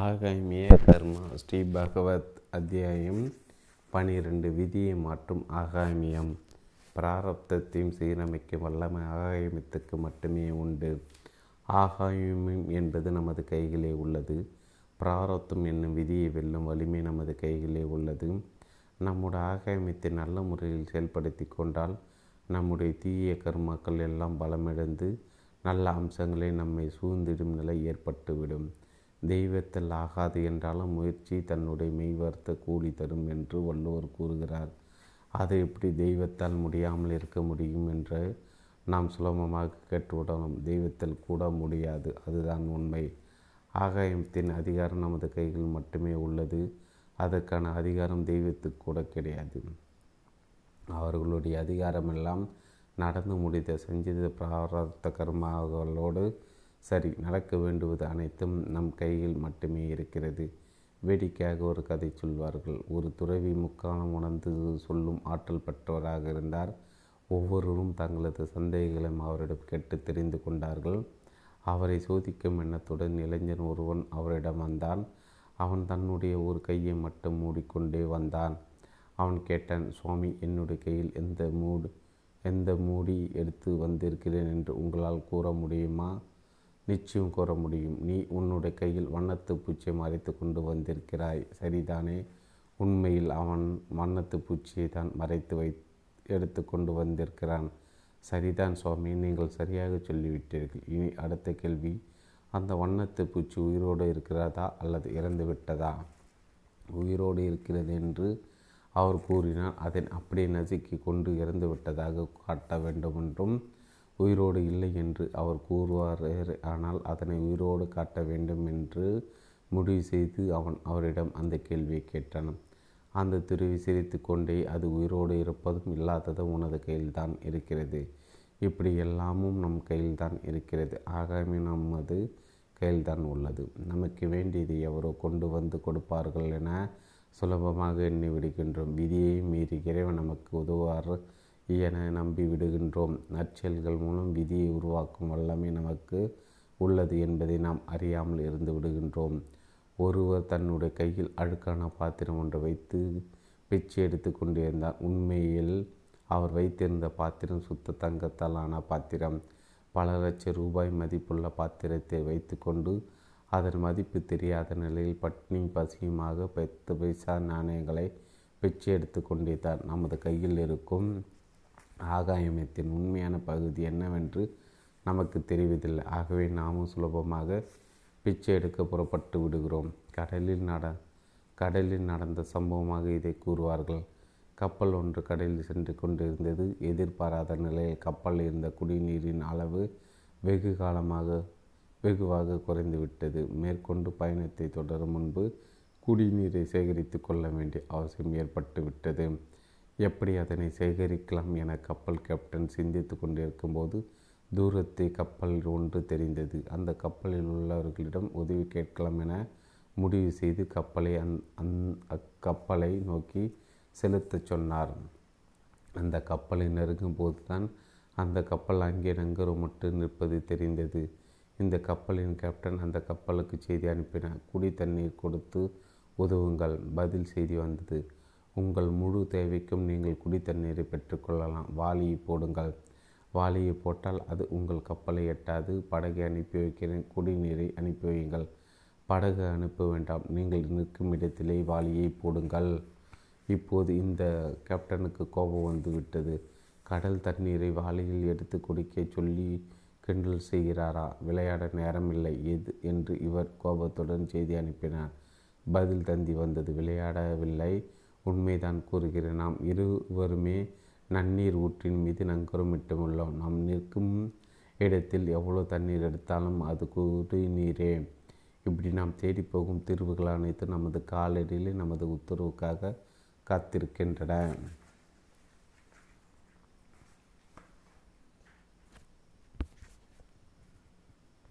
ஆகாமிய கர்மா ஸ்ரீ பகவத் அத்தியாயம் பனிரெண்டு விதியை மாற்றும் ஆகாமியம். பிராரப்தத்தையும் சீரமைக்கும் வல்லமை ஆகாயமித்துக்கு மட்டுமே உண்டு. ஆகாயமியம் என்பது நமது கைகளே உள்ளது. பிராரப்தம் என்னும் விதியை வெல்லும் வலிமை நமது கைகளே உள்ளது. நம்முடைய ஆகாயமியத்தை நல்ல முறையில் செயல்படுத்தி கொண்டால் நம்முடைய தீய கர்மாக்கள் எல்லாம் பலமிழந்து நல்ல அம்சங்களை நம்மை சூழ்ந்திடும் நிலை ஏற்பட்டுவிடும். தெய்வத்தில் ஆகாது என்றாலும் முயற்சி தன்னுடைய மெய்வர்த்த கூலி தரும் என்று வள்ளுவர் கூறுகிறார். அது எப்படி தெய்வத்தால் முடியாமல் இருக்க முடியும் என்று நாம் சுலபமாக கேட்டுவிடலாம் தெய்வத்தில் கூட முடியாது. அதுதான் உண்மை. ஆகாயத்தின் அதிகாரம் நமது கைகள் மட்டுமே உள்ளது. அதற்கான அதிகாரம் தெய்வத்துக்கு கூட கிடையாது. அவர்களுடைய அதிகாரமெல்லாம் நடந்து முடிந்த சஞ்சித பிராரத்த கர்மாக்களோடு சரி நடக்க வேண்டுவது அனைத்தும் நம் கையில் மட்டுமே இருக்கிறது. வேடிக்கையாக ஒரு கதை சொல்வார்கள். ஒரு துறவி முக்காலம் உணர்ந்து சொல்லும் ஆற்றல் பெற்றவராக இருந்தார். ஒவ்வொருவரும் தங்களது சந்தேகங்களையும் அவரிடம் கேட்டு தெரிந்து கொண்டார்கள். அவரை சோதிக்கும் எண்ணத்துடன் இளைஞன் ஒருவன் அவரிடம் வந்தான். அவன் தன்னுடைய ஒரு கையை மட்டும் மூடிக்கொண்டே வந்தான். அவன் கேட்டான் சுவாமி என்னுடைய கையில் எந்த மூடு எந்த மூடி எடுத்து வந்திருக்கிறேன் என்று உங்களால் கூற முடியுமா? நிச்சயம் கூற முடியும் நீ உன்னுடைய கையில் வண்ணத்து பூச்சியை மறைத்து கொண்டு வந்திருக்கிறாய். சரிதானே? உண்மையில் அவன் வண்ணத்து பூச்சியை தான் மறைத்து வை எடுத்து கொண்டு வந்திருக்கிறான். சரிதான் சுவாமி நீங்கள் சரியாக சொல்லிவிட்டீர்கள். இனி அடுத்த கேள்வி அந்த வண்ணத்து பூச்சி உயிரோடு இருக்கிறதா அல்லது இறந்து விட்டதா? உயிரோடு இருக்கிறது என்று அவர் கூறினால் அதை அப்படியே நசுக்கி கொண்டு இறந்து விட்டதாக காட்ட வேண்டுமென்றும் உயிரோடு இல்லை என்று அவர் கூறுவார். ஆனால் அதனை உயிரோடு காட்ட வேண்டும் என்று முடிவு செய்து அவன் அவரிடம் அந்த கேள்வியை கேட்டான். அந்த துருவி சிரித்து கொண்டே அது உயிரோடு இருப்பதும் இல்லாததும் உனது கையில்தான் இருக்கிறது. இப்படி எல்லாமும் நம் கையில்தான் இருக்கிறது. ஆகாமி நமது கையில்தான் உள்ளது. நமக்கு வேண்டியது எவரோ கொண்டு வந்து கொடுப்பார்கள் என சுலபமாக எண்ணி விடுகின்றோம். விதியை மீறி இறைவன் நமக்கு உதவாறு என நம்பி விடுகின்றோம். நற்செயல்கள் மூலம் விதியை உருவாக்கும் வல்லமை நமக்கு உள்ளது என்பதை நாம் அறியாமல் இருந்து விடுகின்றோம். ஒருவர் தன்னுடைய கையில் அழுக்கான பாத்திரம் ஒன்று வைத்து பிச்சை எடுத்து கொண்டிருந்தார் உண்மையில் அவர் வைத்திருந்த பாத்திரம் சுத்த தங்கத்தால் ஆன பாத்திரம். பல லட்சம் ரூபாய் மதிப்புள்ள பாத்திரத்தை வைத்துக்கொண்டு அதன் மதிப்பு தெரியாத நிலையில் பட்னி பசியுமாக பத்து பைசா நாணயங்களை பிச்சை எடுத்து கொண்டிருந்தார். நமது கையில் இருக்கும் ஆகாயமத்தின் உண்மையான பகுதி என்னவென்று நமக்கு தெரிவதில்லை. ஆகவே நாமும் சுலபமாக பிச்சை எடுக்க புறப்பட்டு விடுகிறோம். கடலில் நட கடலில் நடந்த சம்பவமாக இதை கூறுவார்கள். கப்பல் ஒன்று கடலில் சென்று கொண்டிருந்தது. எதிர்பாராத நிலையில் கப்பலில் இருந்த குடிநீரின் அளவு வெகு காலமாக வெகுவாக குறைந்துவிட்டது மேற்கொண்டு பயணத்தை தொடரும் முன்பு குடிநீரை சேகரித்து கொள்ள வேண்டிய அவசியம் ஏற்பட்டு விட்டது. எப்படி அதனை சேகரிக்கலாம் என கப்பல் கேப்டன் சிந்தித்து கொண்டிருக்கும்போது தூரத்தை கப்பல் ஒன்று தெரிந்தது. அந்த கப்பலில் உள்ளவர்களிடம் உதவி கேட்கலாம் என முடிவு செய்து கப்பலை அந் அந் அக்கப்பலை நோக்கி செலுத்தச் சொன்னார். அந்த கப்பலை நெருங்கும் போதுதான் அந்த கப்பல் அங்கே நங்கரமிட்டு நிற்பது தெரிந்தது. இந்த கப்பலின் கேப்டன் அந்த கப்பலுக்கு செய்தி அனுப்பினார். குடி தண்ணீர் கொடுத்து உதவுங்கள். பதில் செய்தி வந்தது. உங்கள் முழு தேவைக்கும் நீங்கள் குடி தண்ணீரை பெற்றுக்கொள்ளலாம். வாளியை போடுங்கள். வாளியை போட்டால் அது உங்கள் கப்பலை எட்டாது. படகை அனுப்பி வைக்கிறேன். குடிநீரை அனுப்பி வையுங்கள். படகு அனுப்ப வேண்டாம். நீங்கள் நிற்கும் இடத்திலே வாளியை போடுங்கள். இப்போது இந்த கேப்டனுக்கு கோபம் வந்துவிட்டது. கடல் தண்ணீரை வாளியில் எடுத்து குடிக்க சொல்லி கிண்டல் செய்கிறாரா? விளையாட நேரமில்லை. எது? என்று இவர் கோபத்துடன் செய்தி அனுப்பினார். பதில் தந்தி வந்தது. விளையாடவில்லை. உண்மைதான் கூறுகிறேன். நாம் இருவருமே நன்னீர் ஊற்றின் மீது நங்கரமிட்டுள்ளோம் நாம் நிற்கும் இடத்தில் எவ்வளோ தண்ணீர் எடுத்தாலும் அது குடிநீரே. இப்படி நாம் தேடி போகும் தீர்வுகள் அனைத்து நமது காலடியில் நமது உத்தரவுக்காக காத்திருக்கின்றன.